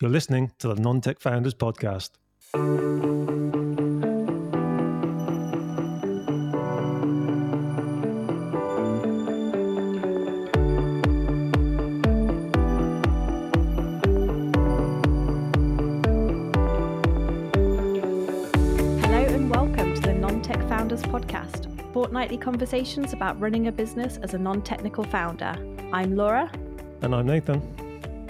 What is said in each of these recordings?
You're listening to the Non Tech Founders Podcast. Hello and welcome to the Non Tech Founders Podcast, fortnightly conversations about running a business as a non technical founder. I'm Laura. And I'm Nathan.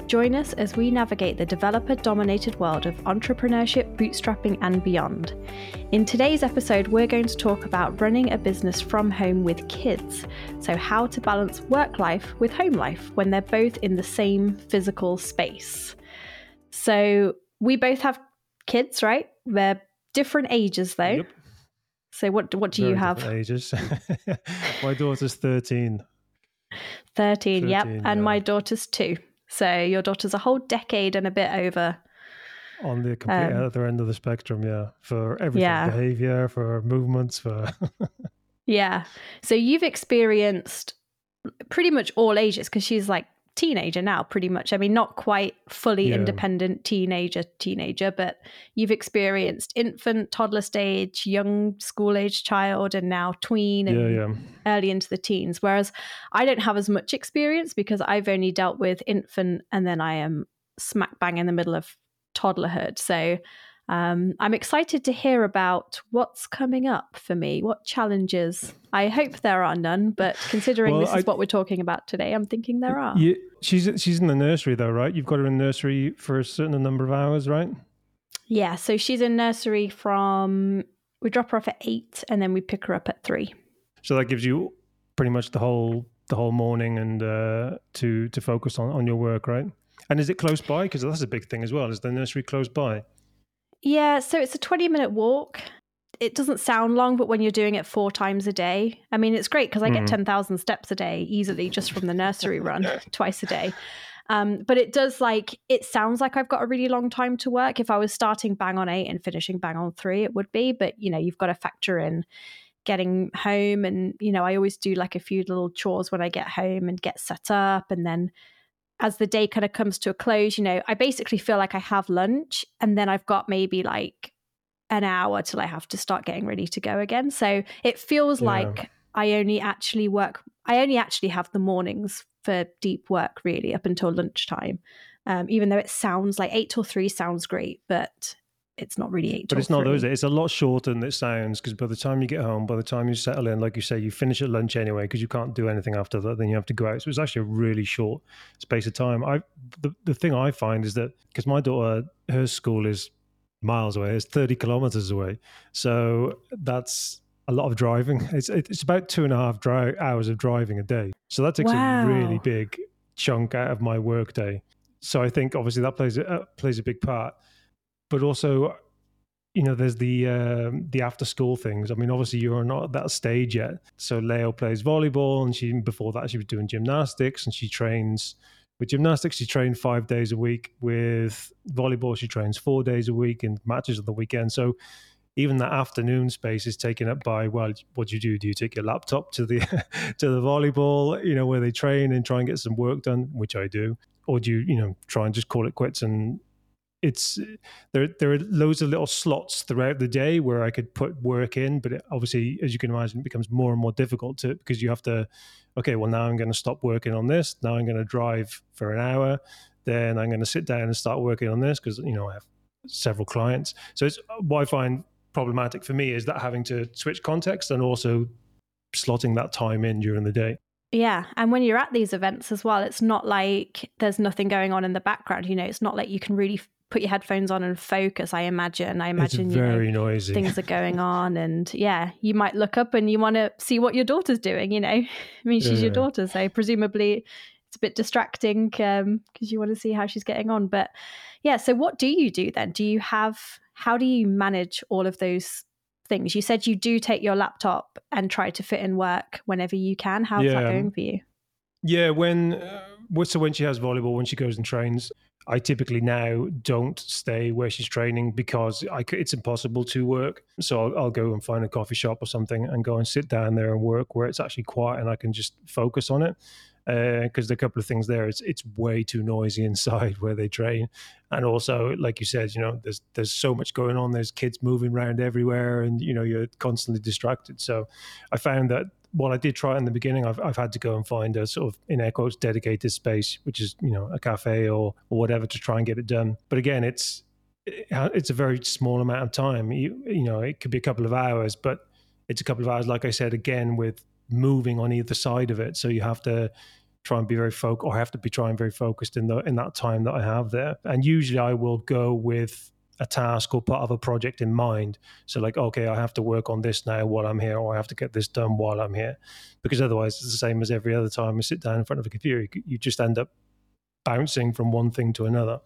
Join us as we navigate the developer dominated world of entrepreneurship, bootstrapping, and beyond. In today's episode, we're going to talk about running a business from home with kids. So, how to balance work life with home life when they're both in the same physical space. So, we both have kids, right? They're different ages though. Yep. So, what, what do you have? Ages. My daughter's 13. 13, yep. 13, And yeah. my daughter's two. So your daughter's a whole decade and a bit over. On the complete Um, other end of the spectrum, yeah. For everything Yeah. behavior, for movements, for. Yeah. So you've experienced pretty much all ages because she's like teenager now, pretty much. I mean, not quite fully Yeah. independent teenager, teenager, but you've experienced infant, toddler stage, young school age child, and now tween and yeah, yeah. early into the teens. Whereas I don't have as much experience because I've only dealt with infant and then I am smack bang in the middle of toddlerhood. So um, I'm excited to hear about what's coming up for me, what challenges. I hope there are none, but considering Well, this is what we're talking about today, I'm thinking there are. You, she's she's in the nursery though, right? You've got her in nursery for a certain number of hours, right? Yeah, so she's in nursery from, we drop her off at eight and then we pick her up at three. So that gives you pretty much the whole the whole morning and uh, to to focus on on your work, right? And is it close by? Because that's a big thing as well. Is the nursery close by? Yeah, so it's a 20 minute walk. It doesn't sound long, but when you're doing it four times a day, I mean, it's great because I get Mhm. 10,000 steps a day easily just from the nursery run twice a day. Um, but it does like, it sounds like I've got a really long time to work. If I was starting bang on eight and finishing bang on three, it would be. But, you know, you've got to factor in getting home. And, you know, I always do like a few little chores when I get home and get set up. And then as the day kind of comes to a close, you know, I basically feel like I have lunch and then I've got maybe like an hour till I have to start getting ready to go again. So it feels Yeah. like I only actually work, I only actually have the mornings for deep work really up until lunchtime. Um, even though it sounds like eight till three sounds great, but it's not really eight But it's not those. It's a lot shorter than it sounds because by the time you get home, by the time you settle in, like you say, you finish at lunch anyway because you can't do anything after that. Then you have to go out. So it's actually a really short space of time. I the, the thing I find is that because my daughter, her school is miles away. It's thirty kilometers away. So that's a lot of driving. It's it's about two and a half dri- hours of driving a day. So that takes a really big chunk out of my work day. So I think obviously that plays a, uh, plays a big part. But also, you know, there's the um, the after school things. I mean, obviously you're not at that stage yet. So Leo plays volleyball, and she before that she was doing gymnastics, and she trains. With gymnastics, she trained five days a week. With volleyball, she trains four days a week and matches on the weekend. So even that afternoon space is taken up by well, what do you do? Do you take your laptop to the to the volleyball, you know, where they train and try and get some work done, which I do, or do you, you know, try and just call it quits and it's there there are loads of little slots throughout the day where I could put work in, but it, obviously, as you can imagine, it becomes more and more difficult to because you have to. Okay, well now I'm going to stop working on this. Now I'm going to drive for an hour. Then I'm going to sit down and start working on this because you know I have several clients. So it's what I find problematic for me is that having to switch context and also slotting that time in during the day. Yeah. And when you're at these events as well, it's not like there's nothing going on in the background. You know, it's not like you can really put your headphones on and focus. I imagine. I imagine it's you know, very noisy. things are going on and yeah you might look up and you want to see what your daughter's doing you know. I mean she's your daughter so presumably it's a bit distracting because you want to see how she's getting on. But yeah so what do you do then? Do you have how do you manage all of those things? You said you do take your laptop and try to fit in work whenever you can. How's that going for you? Yeah, when uh, so when she has volleyball, when she goes and trains, I typically now don't stay where she's training because I it's impossible to work. So I'll, I'll go and find a coffee shop or something and go and sit down there and work where it's actually quiet and I can just focus on it. because uh, there are a couple of things there. It's it's way too noisy inside where they train, and also like you said, you know, there's there's so much going on. There's kids moving around everywhere, and you know you're constantly distracted. So I found that while I did try in the beginning, I've I've had to go and find a sort of in air quotes dedicated space, which is you know a cafe or or whatever to try and get it done. But again, it's it's a very small amount of time. You you know, it could be a couple of hours, but it's a couple of hours, like I said, again with moving on either side of it. So you have to try and be very focused or have to be trying very focused in the in that time that I have there. And usually I will go with a task or part of a project in mind. So like, okay, I have to work on this now while I'm here, or I have to get this done while I'm here, because otherwise it's the same as every other time I sit down in front of a computer. You just end up bouncing from one thing to another.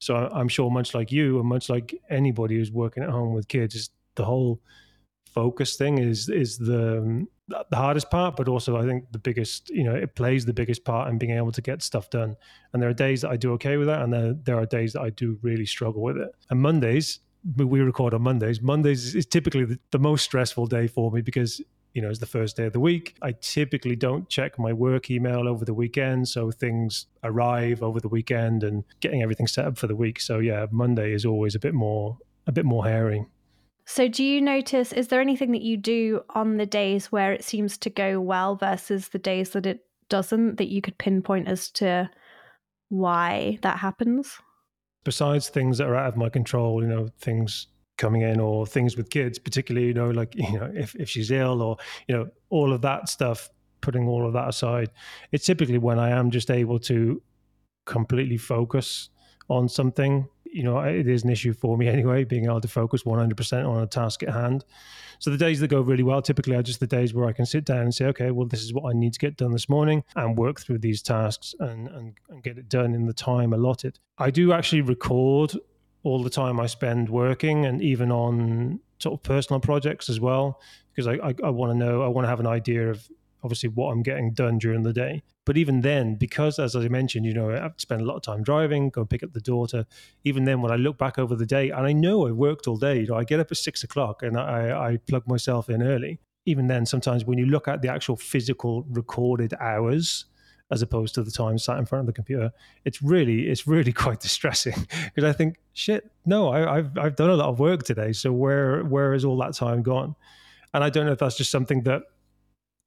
So I'm sure, much like you, and much like anybody who's working at home with kids, the whole focus thing is is the um, the hardest part, but also I think the biggest, you know, it plays the biggest part in being able to get stuff done. And there are days that I do okay with that, and there, there are days that I do really struggle with it. And Mondays, we record on Mondays. Mondays is typically the, the most stressful day for me because you know, it's the first day of the week. I typically don't check my work email over the weekend. So things arrive over the weekend and getting everything set up for the week. So yeah, Monday is always a bit more a bit more hairy. So, do you notice, is there anything that you do on the days where it seems to go well versus the days that it doesn't that you could pinpoint as to why that happens? Besides things that are out of my control, you know, things coming in or things with kids, particularly, you know, like, you know, if, if she's ill or, you know, all of that stuff, putting all of that aside, it's typically when I am just able to completely focus on something you know, it is an issue for me anyway, being able to focus 100% on a task at hand. So the days that go really well typically are just the days where I can sit down and say, okay, well, this is what I need to get done this morning and work through these tasks and, and, and get it done in the time allotted. I do actually record all the time I spend working and even on sort of personal projects as well, because I, I, I want to know, I want to have an idea of obviously what I'm getting done during the day. But even then, because as I mentioned, you know, I've spent a lot of time driving, go pick up the daughter. Even then, when I look back over the day, and I know I worked all day, you know, I get up at six o'clock and I, I plug myself in early. Even then, sometimes when you look at the actual physical recorded hours, as opposed to the time sat in front of the computer, it's really it's really quite distressing because I think shit, no, I, I've I've done a lot of work today, so where where is all that time gone? And I don't know if that's just something that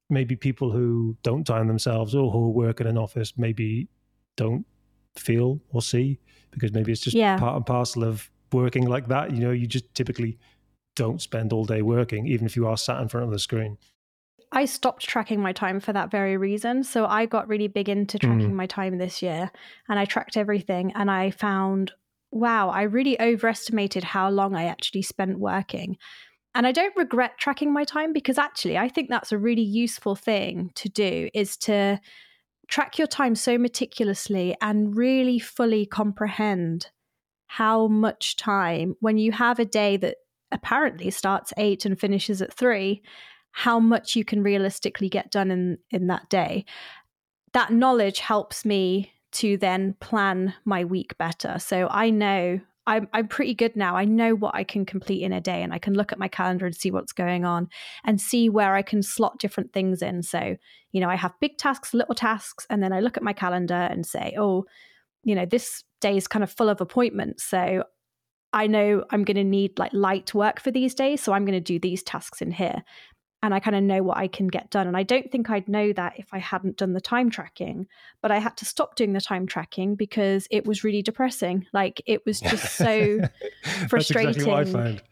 maybe people who don't time themselves or who work in an office maybe don't feel or see because maybe it's just yeah. part and parcel of working like that. You know, you just typically don't spend all day working, even if you are sat in front of the screen. I stopped tracking my time for that very reason. So I got really big into tracking mm. my time this year and I tracked everything and I found, wow, I really overestimated how long I actually spent working. And I don't regret tracking my time because actually I think that's a really useful thing to do is to track your time so meticulously and really fully comprehend how much time when you have a day that apparently starts 8 and finishes at 3 how much you can realistically get done in in that day. That knowledge helps me to then plan my week better. So i know I'm I'm pretty good now. I know what I can complete in a day and I can look at my calendar and see what's going on and see where I can slot different things in. So, you know, I have big tasks, little tasks, and then I look at my calendar and say, "Oh, you know, this day is kind of full of appointments." So, I know I'm going to need like light work for these days, so I'm going to do these tasks in here and I kind of know what I can get done. And I don't think I'd know that if I hadn't done the time tracking, but I had to stop doing the time tracking because it was really depressing. Like it was just so frustrating. That's exactly what I found.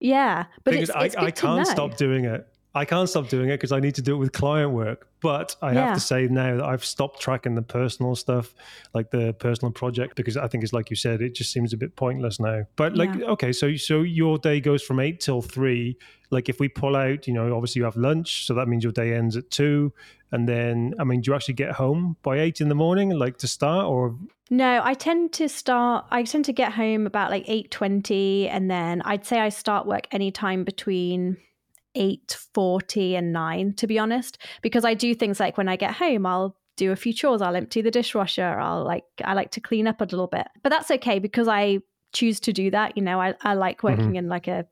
Yeah, but it's I, I can't stop doing it. I can't stop doing it because I need to do it with client work. But I yeah. have to say now that I've stopped tracking the personal stuff, like the personal project, because I think it's like you said, it just seems a bit pointless now. But like, yeah. okay, so so your day goes from eight till three. Like if we pull out, you know, obviously you have lunch, so that means your day ends at two. And then, I mean, do you actually get home by eight in the morning, like to start, or no, I tend to start. I tend to get home about like eight twenty, and then I'd say I start work anytime between 8.40 and 9 to be honest because i do things like when i get home i'll do a few chores i'll empty the dishwasher i'll like i like to clean up a little bit but that's okay because i choose to do that you know i, I like working mm-hmm. in like a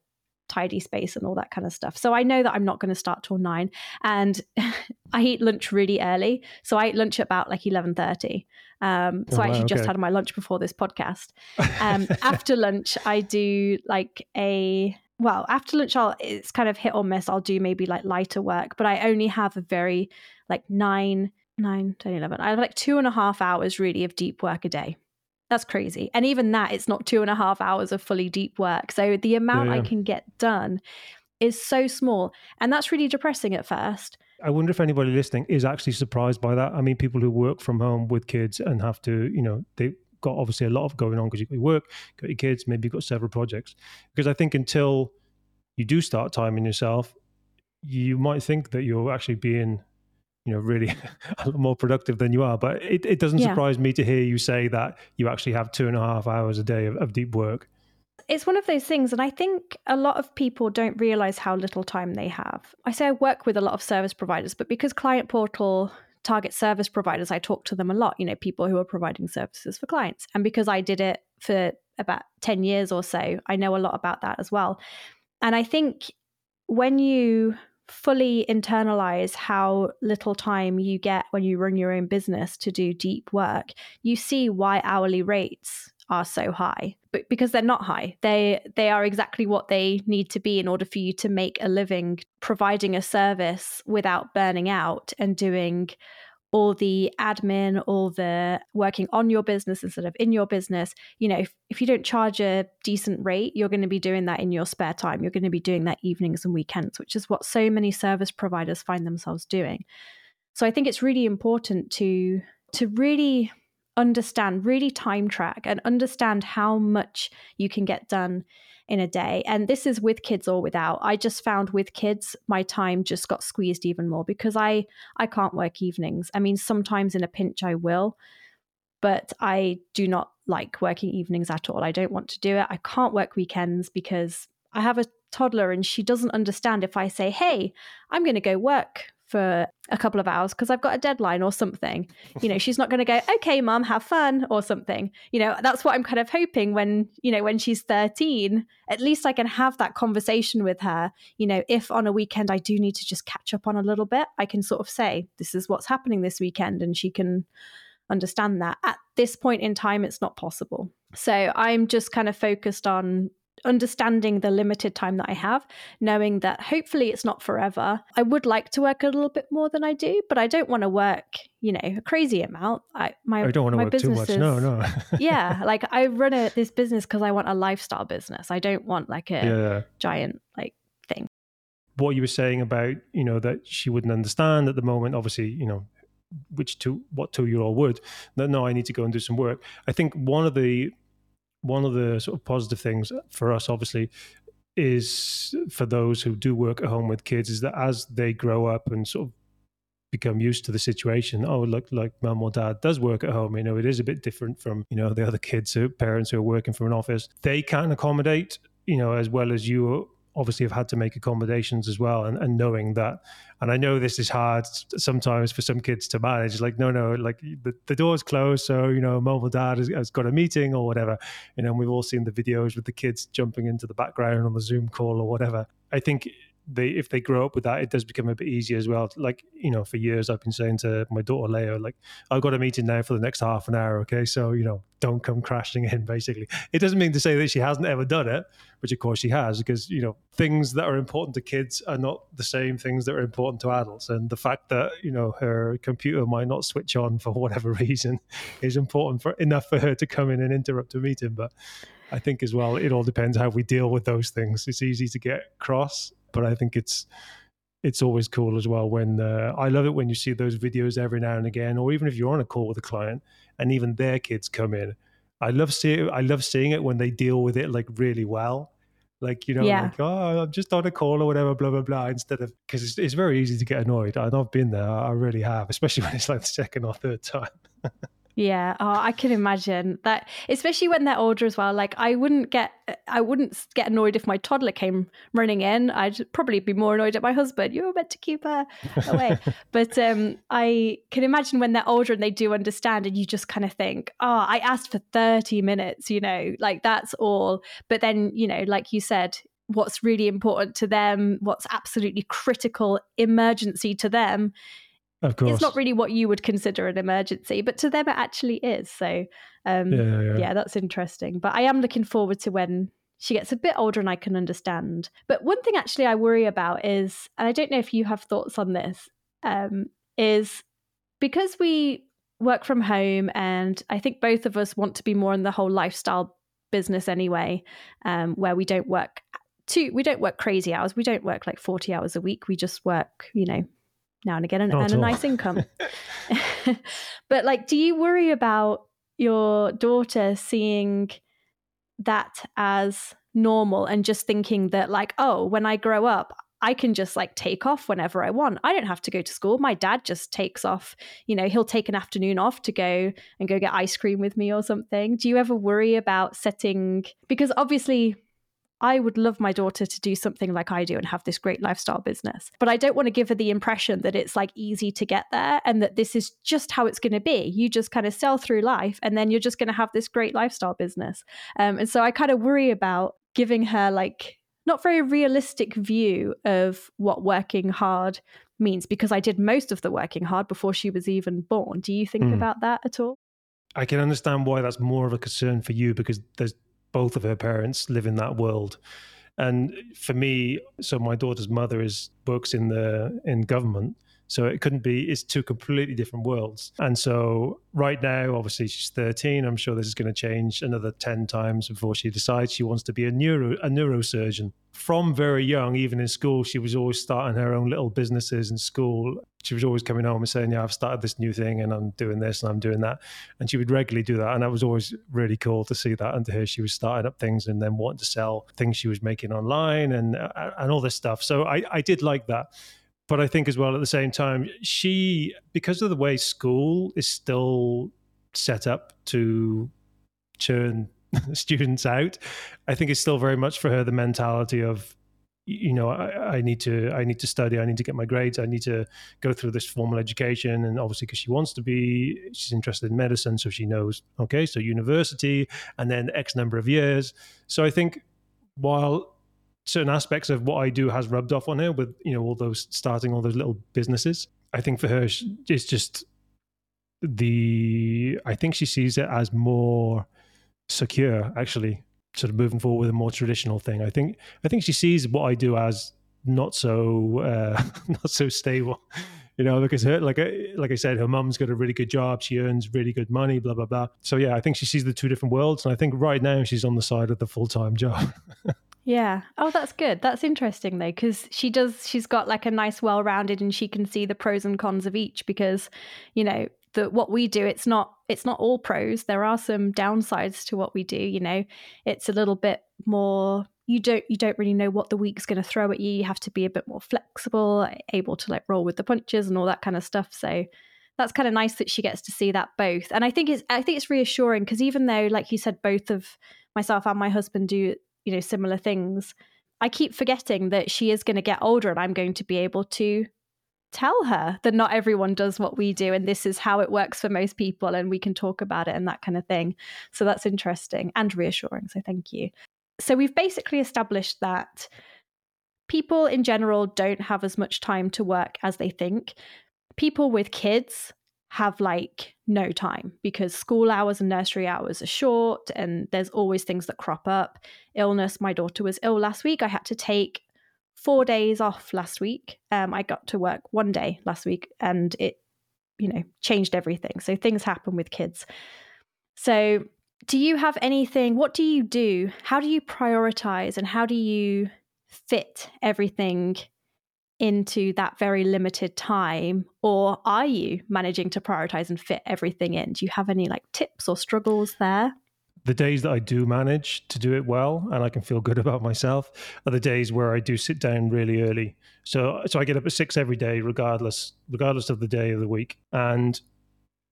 tidy space and all that kind of stuff. So I know that I'm not going to start till nine, and I eat lunch really early. So I eat lunch at about like eleven thirty. Um, so oh, I actually wow, okay. just had my lunch before this podcast. Um, after lunch, I do like a well after lunch. I'll it's kind of hit or miss. I'll do maybe like lighter work, but I only have a very like nine, nine, 10, 11. I have like two and a half hours really of deep work a day. That's crazy. And even that, it's not two and a half hours of fully deep work. So the amount yeah, yeah. I can get done is so small. And that's really depressing at first. I wonder if anybody listening is actually surprised by that. I mean, people who work from home with kids and have to, you know, they've got obviously a lot of going on because you've got your work, got your kids, maybe you've got several projects. Because I think until you do start timing yourself, you might think that you're actually being you know really a lot more productive than you are but it, it doesn't yeah. surprise me to hear you say that you actually have two and a half hours a day of, of deep work it's one of those things and i think a lot of people don't realize how little time they have i say i work with a lot of service providers but because client portal target service providers i talk to them a lot you know people who are providing services for clients. And because i did it for about 10 years or so i know a lot about that as well. And i think when you fully internalize how little time you get when you run your own business to do deep work, you see why hourly rates are so high but because they're not high they they are exactly what they need to be in order for you to make a living providing a service without burning out and doing all the admin, all the working on your business instead of in your business. You know, if, if you don't charge a decent rate, you're going to be doing that in your spare time. You're going to be doing that evenings and weekends, which is what so many service providers find themselves doing. So I think it's really important to to really understand, really time track and understand how much you can get done in a day. And this is with kids or without. I just found with kids, my time just got squeezed even more because I I can't work evenings. I mean, sometimes in a pinch I will, but I do not like working evenings at all. I don't want to do it. I can't work weekends because I have a toddler and she doesn't understand if I say, "Hey, I'm going to go work for a couple of hours because I've got a deadline or something. You know, she's not going to go, okay, mom, have fun or something. You know, that's what I'm kind of hoping when, you know, when she's 13, at least I can have that conversation with her. You know, if on a weekend I do need to just catch up on a little bit, I can sort of say, this is what's happening this weekend. And she can understand that. At this point in time, it's not possible. So I'm just kind of focused on understanding the limited time that I have, knowing that hopefully it's not forever. I would like to work a little bit more than I do, but I don't want to work, you know, a crazy amount. I my I don't want to work too much. No, no. yeah, like I run a, this business because I want a lifestyle business. I don't want like a yeah. giant like thing. What you were saying about, you know, that she wouldn't understand at the moment, obviously, you know, which two what two year old would that no i need to go and do some work i think one of the one of the sort of positive things for us, obviously, is for those who do work at home with kids, is that as they grow up and sort of become used to the situation. Oh, look, like mom or dad does work at home. You know, it is a bit different from you know the other kids, who, parents who are working from an office. They can accommodate, you know, as well as you obviously have had to make accommodations as well and, and knowing that and i know this is hard sometimes for some kids to manage like no no like the, the door's closed so you know mom or dad has, has got a meeting or whatever you know we've all seen the videos with the kids jumping into the background on the zoom call or whatever. I think they if they grow up with that, it does become a bit easier as well. Like you know, for years I've been saying to my daughter Leo, like I've got a meeting now for the next half an hour. Okay, so you know, don't come crashing in. Basically, it doesn't mean to say that she hasn't ever done it, which of course she has, because you know, things that are important to kids are not the same things that are important to adults. And the fact that you know her computer might not switch on for whatever reason is important for enough for her to come in and interrupt a meeting, but. I think as well, it all depends how we deal with those things. It's easy to get cross but I think it's it's always cool as well when uh, I love it when you see those videos every now and again, or even if you're on a call with a client and even their kids come in. I love seeing I love seeing it when they deal with it like really well. Like you know, yeah. like oh, I'm just on a call or whatever, blah blah blah. Instead of because it's, it's very easy to get annoyed, and I've been there. I really have, especially when it's like the second or third time. Yeah, oh, I can imagine that, especially when they're older as well. Like, I wouldn't get, I wouldn't get annoyed if my toddler came running in. I'd probably be more annoyed at my husband. You were meant to keep her away. but um, I can imagine when they're older and they do understand, and you just kind of think, oh, I asked for thirty minutes. You know, like that's all. But then, you know, like you said, what's really important to them, what's absolutely critical emergency to them. Of course. It's not really what you would consider an emergency, but to them it actually is. So, um, yeah, yeah. yeah, that's interesting. But I am looking forward to when she gets a bit older and I can understand. But one thing actually I worry about is, and I don't know if you have thoughts on this, um, is because we work from home and I think both of us want to be more in the whole lifestyle business anyway, um, where we don't work too, we don't work crazy hours. We don't work like 40 hours a week. We just work, you know, now and again and, and a nice income. but like, do you worry about your daughter seeing that as normal and just thinking that like oh when i grow up I can just like take off whenever I want. I don't have to go to school. My dad just takes off. You know, he'll take an afternoon off to go and go get ice cream with me or something. Do you ever worry about setting because obviously I would love my daughter to do something like I do and have this great lifestyle business. But I don't want to give her the impression that it's like easy to get there and that this is just how it's going to be. You just kind of sell through life and then you're just going to have this great lifestyle business. Um, and so I kind of worry about giving her like not very realistic view of what working hard means because I did most of the working hard before she was even born. Do you think mm. about that at all? I can understand why that's more of a concern for you because there's both of her parents live in that world. And for me, so my daughter's mother is works in the in government, so it couldn't be, it's two completely different worlds. And so right now, obviously she's 13. I'm sure this is going to change another 10 times before she decides she wants to be a neuro a neurosurgeon. From very young, even in school, she was always starting her own little businesses in school. She was always coming home and saying, Yeah, I've started this new thing and I'm doing this and I'm doing that. And she would regularly do that. And that was always really cool to see that and to she was starting up things and then wanting to sell things she was making online and uh, and all this stuff. So I, I did like that but I think as well at the same time, she because of the way school is still set up to churn students out, I think it's still very much for her the mentality of you know I, I, need to i need to study i need to get my grades i need to go through this formal education. And obviously because she wants to be she's interested in medicine so she knows okay so university and then x number of years. So i think while certain aspects of what I do has rubbed off on her with you know all those starting all those little businesses. I think for her, it's just the. I think she sees it as more secure, actually, sort of moving forward with a more traditional thing. I think I think she sees what I do as not so uh, not so stable. You know, because her, like like I said, her mum's got a really good job. She earns really good money. Blah blah blah. So yeah, I think she sees the two different worlds, and I think right now she's on the side of the full time job. Yeah. Oh, that's good. That's interesting though, because she does. She's got like a nice, well-rounded, and she can see the pros and cons of each. Because, you know, the what we do, it's not it's not all pros. There are some downsides to what we do. You know, it's a little bit more. You don't you don't really know what the week's going to throw at you. You have to be a bit more flexible, able to like roll with the punches and all that kind of stuff. So that's kind of nice that she gets to see that both. And I think it's I think it's reassuring because even though, like you said, both of myself and my husband do you know similar things i keep forgetting that she is going to get older and i'm going to be able to tell her that not everyone does what we do and this is how it works for most people and we can talk about it and that kind of thing. So that's interesting and reassuring so thank you. So we've basically established that people in general don't have as much time to work as they think. People with kids have like no time because school hours and nursery hours are short and there's always things that crop up. Illness, my daughter was ill last week. I had to take four days off last week. Um, I got to work one day last week and it, you know, changed everything. So things happen with kids. So, do you have anything? What do you do? How do you prioritize and how do you fit everything into that very limited time or are you managing to prioritize and fit everything in do you have any like tips or struggles there the days that I do manage to do it well and I can feel good about myself are the days where I do sit down really early. So so I get up at six every day, regardless regardless of the day of the week. And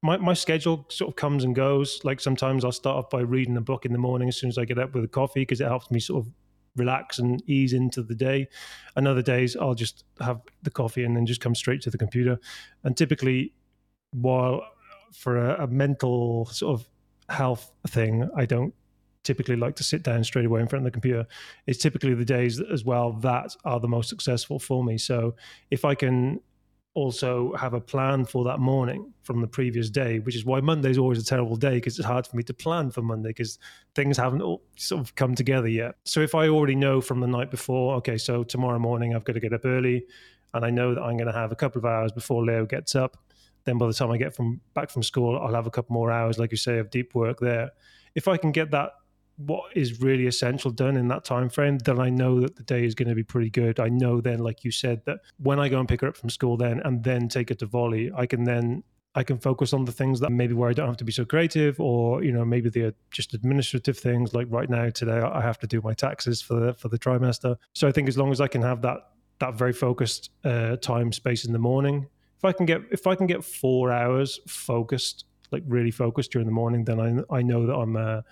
my, my schedule sort of comes and goes. Like sometimes I'll start off by reading a book in the morning as soon as I get up with a coffee because it helps me sort of relax and ease into the day. And other days I'll just have the coffee and then just come straight to the computer. And typically, while for a, a mental sort of health thing, I don't typically like to sit down straight away in front of the computer. It's typically the days as well that are the most successful for me. So if I can also have a plan for that morning from the previous day, which is why Monday is always a terrible day because it's hard for me to plan for Monday because things haven't all sort of come together yet. So if I already know from the night before, okay, so tomorrow morning I've got to get up early and I know that I'm going to have a couple of hours before Leo gets up, then by the time I get from back from school, I'll have a couple more hours, like you say, of deep work there. If I can get that what is really essential done in that time frame, then I know that the day is going to be pretty good. I know then, like you said, that when I go and pick her up from school, then and then take her to volley, I can then I can focus on the things that maybe where I don't have to be so creative, or you know maybe they're just administrative things. Like right now today, I have to do my taxes for the for the trimester. So I think as long as I can have that that very focused uh, time space in the morning, if I can get if I can get four hours focused, like really focused during the morning, then I I know that I'm uh,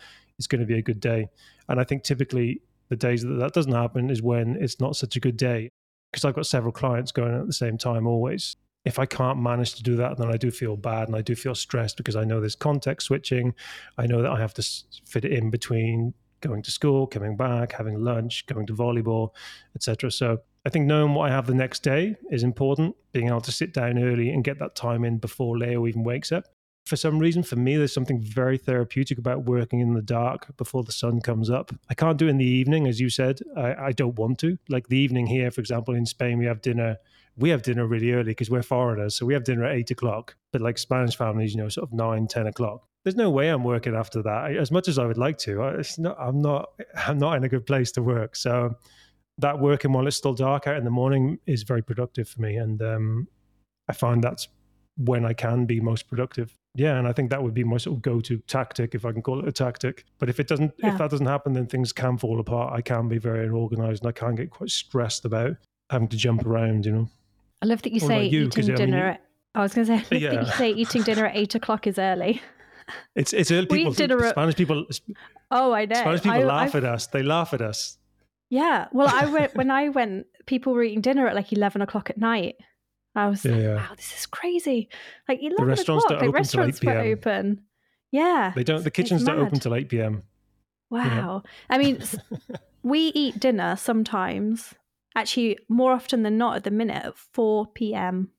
it's going to be a good day. And I think typically the days that that doesn't happen is when it's not such a good day because I've got several clients going at the same time always. If I can't manage to do that, then I do feel bad and I do feel stressed because I know there's context switching. I know that I have to fit it in between going to school, coming back, having lunch, going to volleyball, etc. So I think knowing what I have the next day is important. Being able to sit down early and get that time in before Leo even wakes up for some reason, for me, there's something very therapeutic about working in the dark before the sun comes up. I can't do it in the evening, as you said. I, I don't want to. Like the evening here, for example, in Spain, we have dinner. We have dinner really early because we're foreigners. So we have dinner at eight o'clock. But like Spanish families, you know, sort of nine, 10 o'clock. There's no way I'm working after that. As much as I would like to, not, I'm not. I'm not in a good place to work. So that working while it's still dark out in the morning is very productive for me, and um, I find that's when I can be most productive. Yeah, and I think that would be my sort of go-to tactic, if I can call it a tactic. But if it doesn't, yeah. if that doesn't happen, then things can fall apart. I can be very unorganized, and I can get quite stressed about having to jump around. You know. I love that you say you? eating dinner. I, mean, I was going to say, I yeah. that you say eating dinner at eight o'clock is early. It's it's early. People, dinner at... Spanish people. Oh, I know. Spanish people I, laugh I've... at us. They laugh at us. Yeah. Well, I went when I went. People were eating dinner at like eleven o'clock at night. I was yeah, like, yeah. wow, this is crazy. Like the restaurants o'clock, like restaurants were open. Yeah. They don't the kitchens don't open till 8 p.m. Wow. Yeah. I mean we eat dinner sometimes, actually more often than not at the minute at 4 p.m.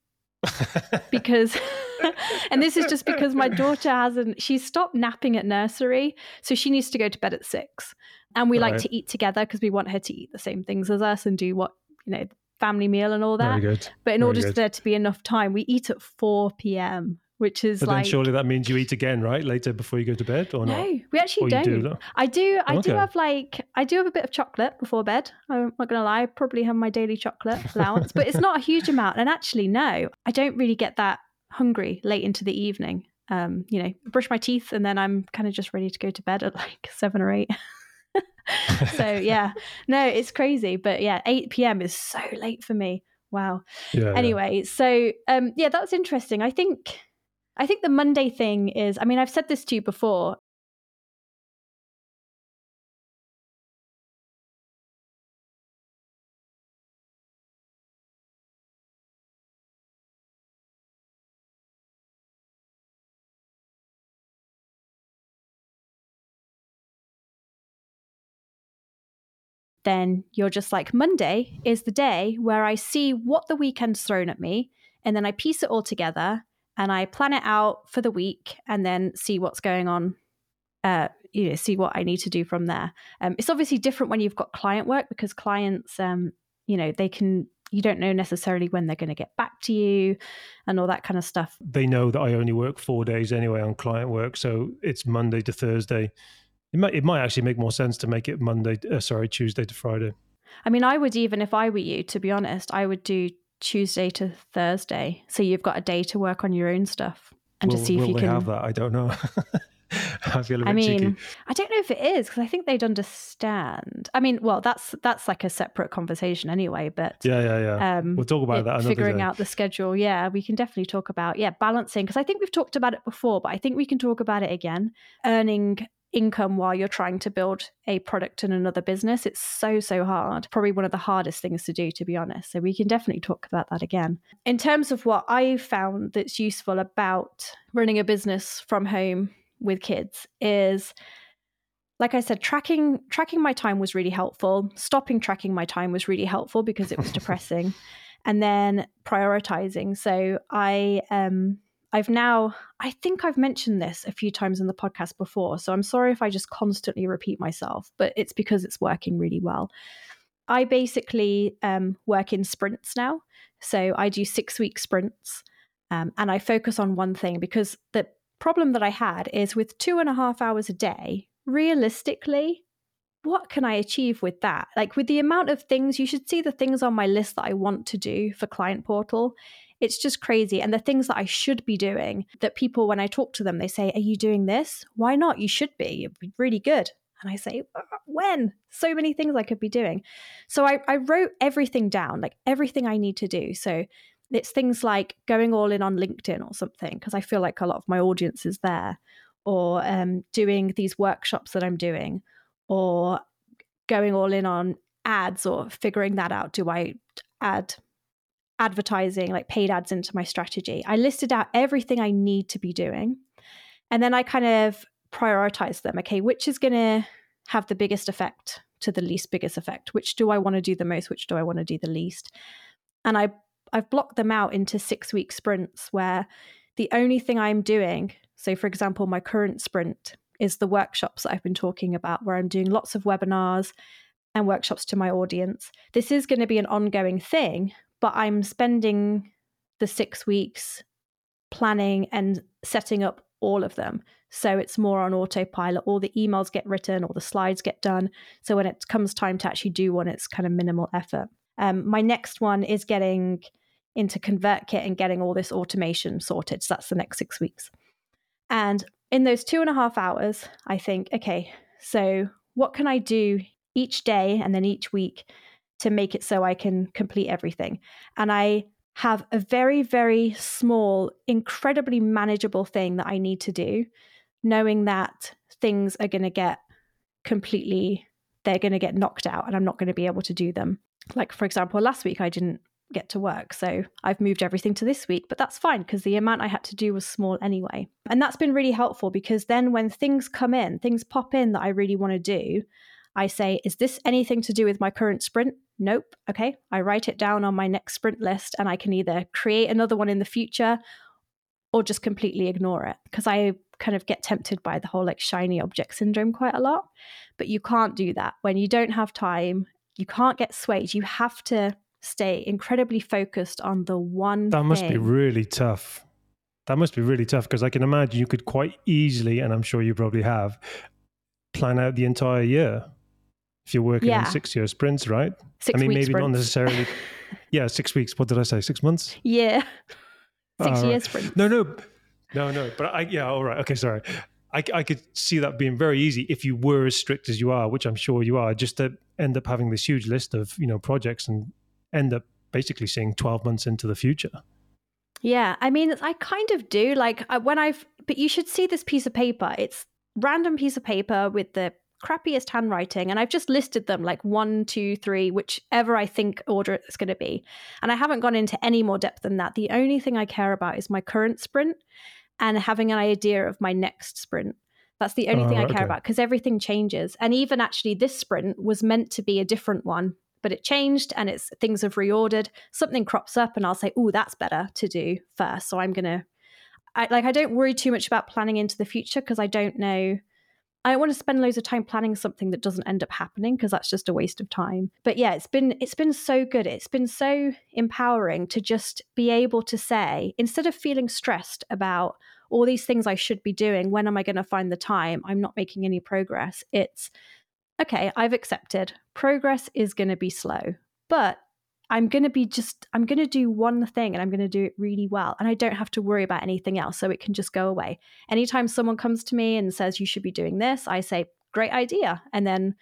because and this is just because my daughter hasn't she's stopped napping at nursery so she needs to go to bed at six and we right. like to eat together because we want her to eat the same things as us and do what you know family meal and all that. Very good. But in Very order for there to be enough time, we eat at 4 p.m., which is but like. then surely that means you eat again, right? Later before you go to bed or no, not? No, we actually don't. Do I do, I okay. do have like, I do have a bit of chocolate before bed. I'm not going to lie. I probably have my daily chocolate allowance, but it's not a huge amount. And actually, no, I don't really get that hungry late into the evening. Um, you know, brush my teeth and then I'm kind of just ready to go to bed at like seven or eight. so yeah, no, it's crazy. But yeah, 8 p.m. is so late for me. Wow. Yeah, anyway, yeah. so um, yeah, that's interesting. I think I think the Monday thing is. I mean, I've said this to you before. Then you're just like, Monday is the day where I see what the weekend's thrown at me, and then I piece it all together and I plan it out for the week and then see what's going on. Uh, you know, see what I need to do from there. Um, it's obviously different when you've got client work because clients, um, you know, they can you don't know necessarily when they're going to get back to you and all that kind of stuff. They know that I only work four days anyway on client work. So it's Monday to Thursday. It might it might actually make more sense to make it Monday, uh, sorry, Tuesday to Friday. I mean, I would even if I were you, to be honest, I would do Tuesday to Thursday, so you've got a day to work on your own stuff and will, to see if you can have that. I don't know. I feel a bit I mean, cheeky. I don't know if it is because I think they'd understand. I mean, well, that's that's like a separate conversation anyway. But yeah, yeah, yeah. Um, we'll talk about it, that. Figuring day. out the schedule. Yeah, we can definitely talk about yeah balancing because I think we've talked about it before, but I think we can talk about it again. Earning income while you're trying to build a product in another business. It's so, so hard. Probably one of the hardest things to do, to be honest. So we can definitely talk about that again. In terms of what I found that's useful about running a business from home with kids is like I said, tracking tracking my time was really helpful. Stopping tracking my time was really helpful because it was depressing. And then prioritizing. So I um I've now I think I've mentioned this a few times in the podcast before. So I'm sorry if I just constantly repeat myself, but it's because it's working really well. I basically um, work in sprints now. So I do six week sprints um, and I focus on one thing because the problem that I had is with two and a half hours a day, realistically, what can I achieve with that? Like with the amount of things, you should see the things on my list that I want to do for Client Portal. It's just crazy. And the things that I should be doing that people, when I talk to them, they say, Are you doing this? Why not? You should be. It'd be really good. And I say, uh, When? So many things I could be doing. So I, I wrote everything down, like everything I need to do. So it's things like going all in on LinkedIn or something, because I feel like a lot of my audience is there, or um, doing these workshops that I'm doing, or going all in on ads or figuring that out. Do I add advertising, like paid ads, into my strategy? I listed out everything I need to be doing. And then I kind of prioritize them. Okay, which is going to have the biggest effect to the least biggest effect? Which do I want to do the most? Which do I want to do the least? And I I've blocked them out into six week sprints where the only thing I'm doing, so for example, my current sprint is the workshops that I've been talking about, where I'm doing lots of webinars and workshops to my audience. This is going to be an ongoing thing, but I'm spending the six weeks planning and setting up all of them. So it's more on autopilot. All the emails get written, all the slides get done. So when it comes time to actually do one, it's kind of minimal effort. Um, my next one is getting into ConvertKit and getting all this automation sorted. So that's the next six weeks. And in those two and a half hours, I think, okay, so what can I do each day and then each week to make it so I can complete everything? And I have a very, very small, incredibly manageable thing that I need to do, knowing that things are going to get completely, they're going to get knocked out and I'm not going to be able to do them. Like, for example, last week I didn't get to work. So I've moved everything to this week, but that's fine because the amount I had to do was small anyway. And that's been really helpful because then when things come in, things pop in that I really want to do, I say, is this anything to do with my current sprint? Nope. Okay. I write it down on my next sprint list and I can either create another one in the future or just completely ignore it because I kind of get tempted by the whole like shiny object syndrome quite a lot. But you can't do that when you don't have time. You can't get swayed. You have to stay incredibly focused on the one that must thing. be really tough that must be really tough because i can imagine you could quite easily and i'm sure you probably have plan out the entire year if you're working Yeah. on six year sprints right Six i mean maybe not necessarily yeah six weeks what did i say six months Yeah. Six All right. years sprint. no no no no but i yeah all right okay sorry I, I could see that being very easy if you were as strict as you are, which I'm sure you are, just to end up having this huge list of you know projects and end up basically seeing 12 months into the future. Yeah, I mean, I kind of do. Like when I've, but you should see this piece of paper. It's random piece of paper with the crappiest handwriting, and I've just listed them like one, two, three, whichever I think order it's going to be. And I haven't gone into any more depth than that. The only thing I care about is my current sprint and having an idea of my next sprint. That's the only Oh, thing I right, care about because everything changes. And even actually, this sprint was meant to be a different one, but it changed and it's things have reordered. Something crops up, and I'll say, "Oh, that's better to do first. So I'm gonna, I, like, I don't worry too much about planning into the future because I don't know. I don't want to spend loads of time planning something that doesn't end up happening because that's just a waste of time. But yeah, it's been it's been so good. It's been so empowering to just be able to say instead of feeling stressed about all these things I should be doing, when am I going to find the time? I'm not making any progress. It's okay, I've accepted. Progress is going to be slow, but I'm going to be just, I'm going to do one thing and I'm going to do it really well. And I don't have to worry about anything else. So it can just go away. Anytime someone comes to me and says, you should be doing this, I say, great idea. And then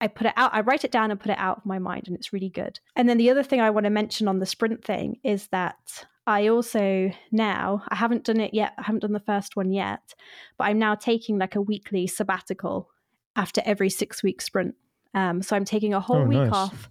I put it out, I write it down and put it out of my mind, and it's really good. And then the other thing I want to mention on the sprint thing is that I also now, I haven't done it yet, I haven't done the first one yet, but I'm now taking like a weekly sabbatical after every six week sprint. Um, so I'm taking a whole Oh, week nice. off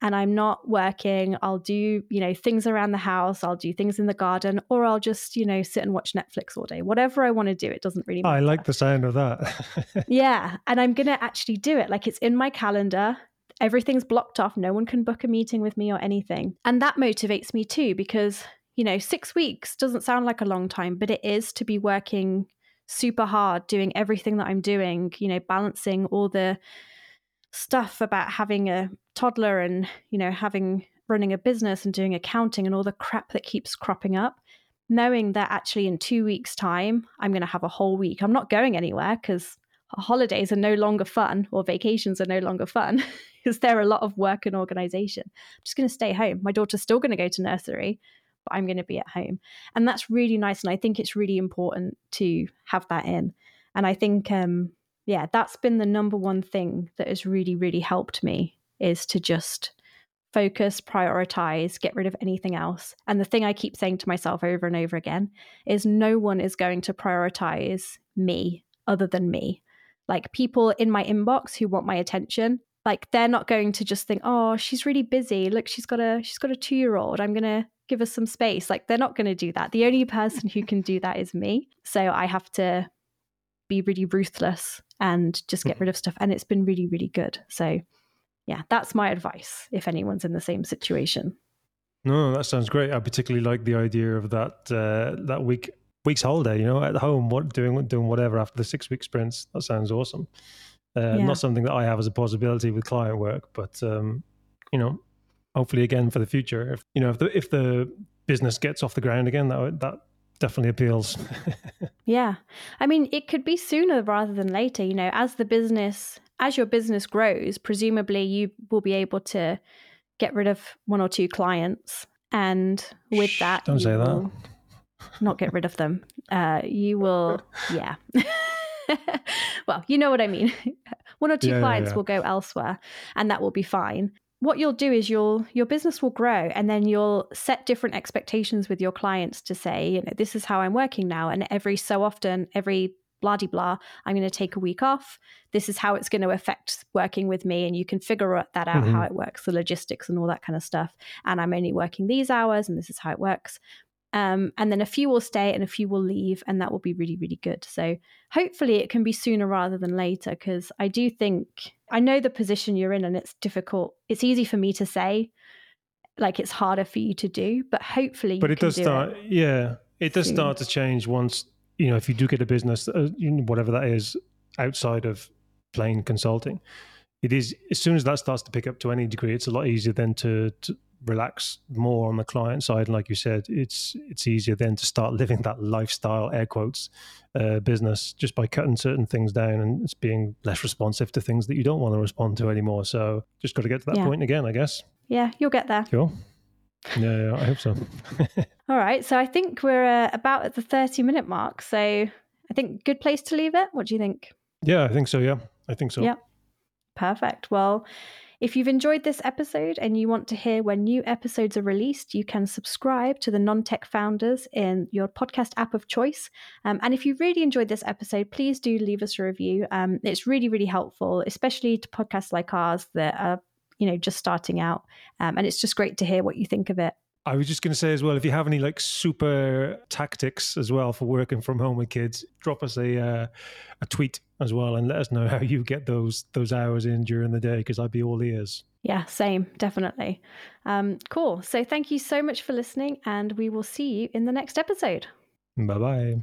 and I'm not working, I'll do, you know, things around the house, I'll do things in the garden, or I'll just, you know, sit and watch Netflix all day. Whatever I want to do, it doesn't really matter. I like the sound of that. yeah. And I'm going to actually do it. Like it's in my calendar. Everything's blocked off. No one can book a meeting with me or anything. And that motivates me too, because, you know, six weeks doesn't sound like a long time, but it is to be working super hard, doing everything that I'm doing, you know, balancing all the stuff about having a toddler and you know having running a business and doing accounting and all the crap that keeps cropping up. Knowing that actually in 2 weeks time I'm going to have a whole week. I'm not going anywhere cuz holidays are no longer fun or vacations are no longer fun because they're a lot of work and organization. I'm just going to stay home. My daughter's still going to go to nursery but I'm going to be at home. And that's really nice and I think it's really important to have that in. And I think um yeah, that's been the number one thing that has really, really helped me is to just focus, prioritize, get rid of anything else. And the thing I keep saying to myself over and over again is no one is going to prioritize me other than me. Like people in my inbox who want my attention, like they're not going to just think, "Oh, she's really busy. Look, she's got a she's got a 2-year-old. I'm going to give her some space." Like they're not going to do that. The only person who can do that is me. So I have to be really ruthless and just get mm-hmm. rid of stuff. And it's been really, really good. So, yeah, that's my advice if anyone's in the same situation. No, that sounds great. I particularly like the idea of that uh, that week week's holiday. You know, at home, what doing doing whatever after the six week sprints. That sounds awesome. Uh, yeah. Not something that I have as a possibility with client work, but um, you know, hopefully again for the future. If you know, if the if the business gets off the ground again, that that definitely appeals. yeah. I mean, it could be sooner rather than later. You know, as the business, as your business grows, presumably you will be able to get rid of one or two clients. And with Shh, that, don't say that. Not get rid of them. Uh, you will, yeah. well, you know what I mean. one or two yeah, clients yeah, yeah. will go elsewhere, and that will be fine what you'll do is you'll your business will grow and then you'll set different expectations with your clients to say you know this is how i'm working now and every so often every blah de blah i'm going to take a week off. This is how it's going to affect working with me and you can figure that out mm-hmm. how it works the logistics and all that kind of stuff. And i'm only working these hours and this is how it works um, and then a few will stay and a few will leave and that will be really really good so hopefully it can be sooner rather than later because i do think I know the position you're in and it's difficult. It's easy for me to say, like it's harder for you to do, but hopefully But it does do start, it yeah, it does soon. start to change once, you know, if you do get a business, uh, whatever that is, outside of plain consulting. It is, as soon as that starts to pick up to any degree, it's a lot easier then to, to relax more on the client side. And like you said, it's it's easier then to start living that lifestyle, air quotes, uh, business just by cutting certain things down and it's being less responsive to things that you don't want to respond to anymore. So just got to get to that yeah. point again, I guess. Yeah, you'll get there. Cool. Yeah, yeah I hope so. All right. So I think we're uh, about at the 30 minute mark. So I think good place to leave it. What do you think? Yeah, I think so. Yeah, I think so. Yeah. Perfect. Well, if you've enjoyed this episode and you want to hear when new episodes are released, you can subscribe to the Non Tech Founders in your podcast app of choice. Um, and if you really enjoyed this episode, please do leave us a review. Um, it's really, really helpful, especially to podcasts like ours that are, you know, just starting out. Um, and it's just great to hear what you think of it. I was just going to say as well, if you have any like super tactics as well for working from home with kids, drop us a uh, a tweet as well and let us know how you get those those hours in during the day because I'd be all ears. Yeah, same, definitely. Um, cool. So thank you so much for listening, and we will see you in the next episode. Bye bye.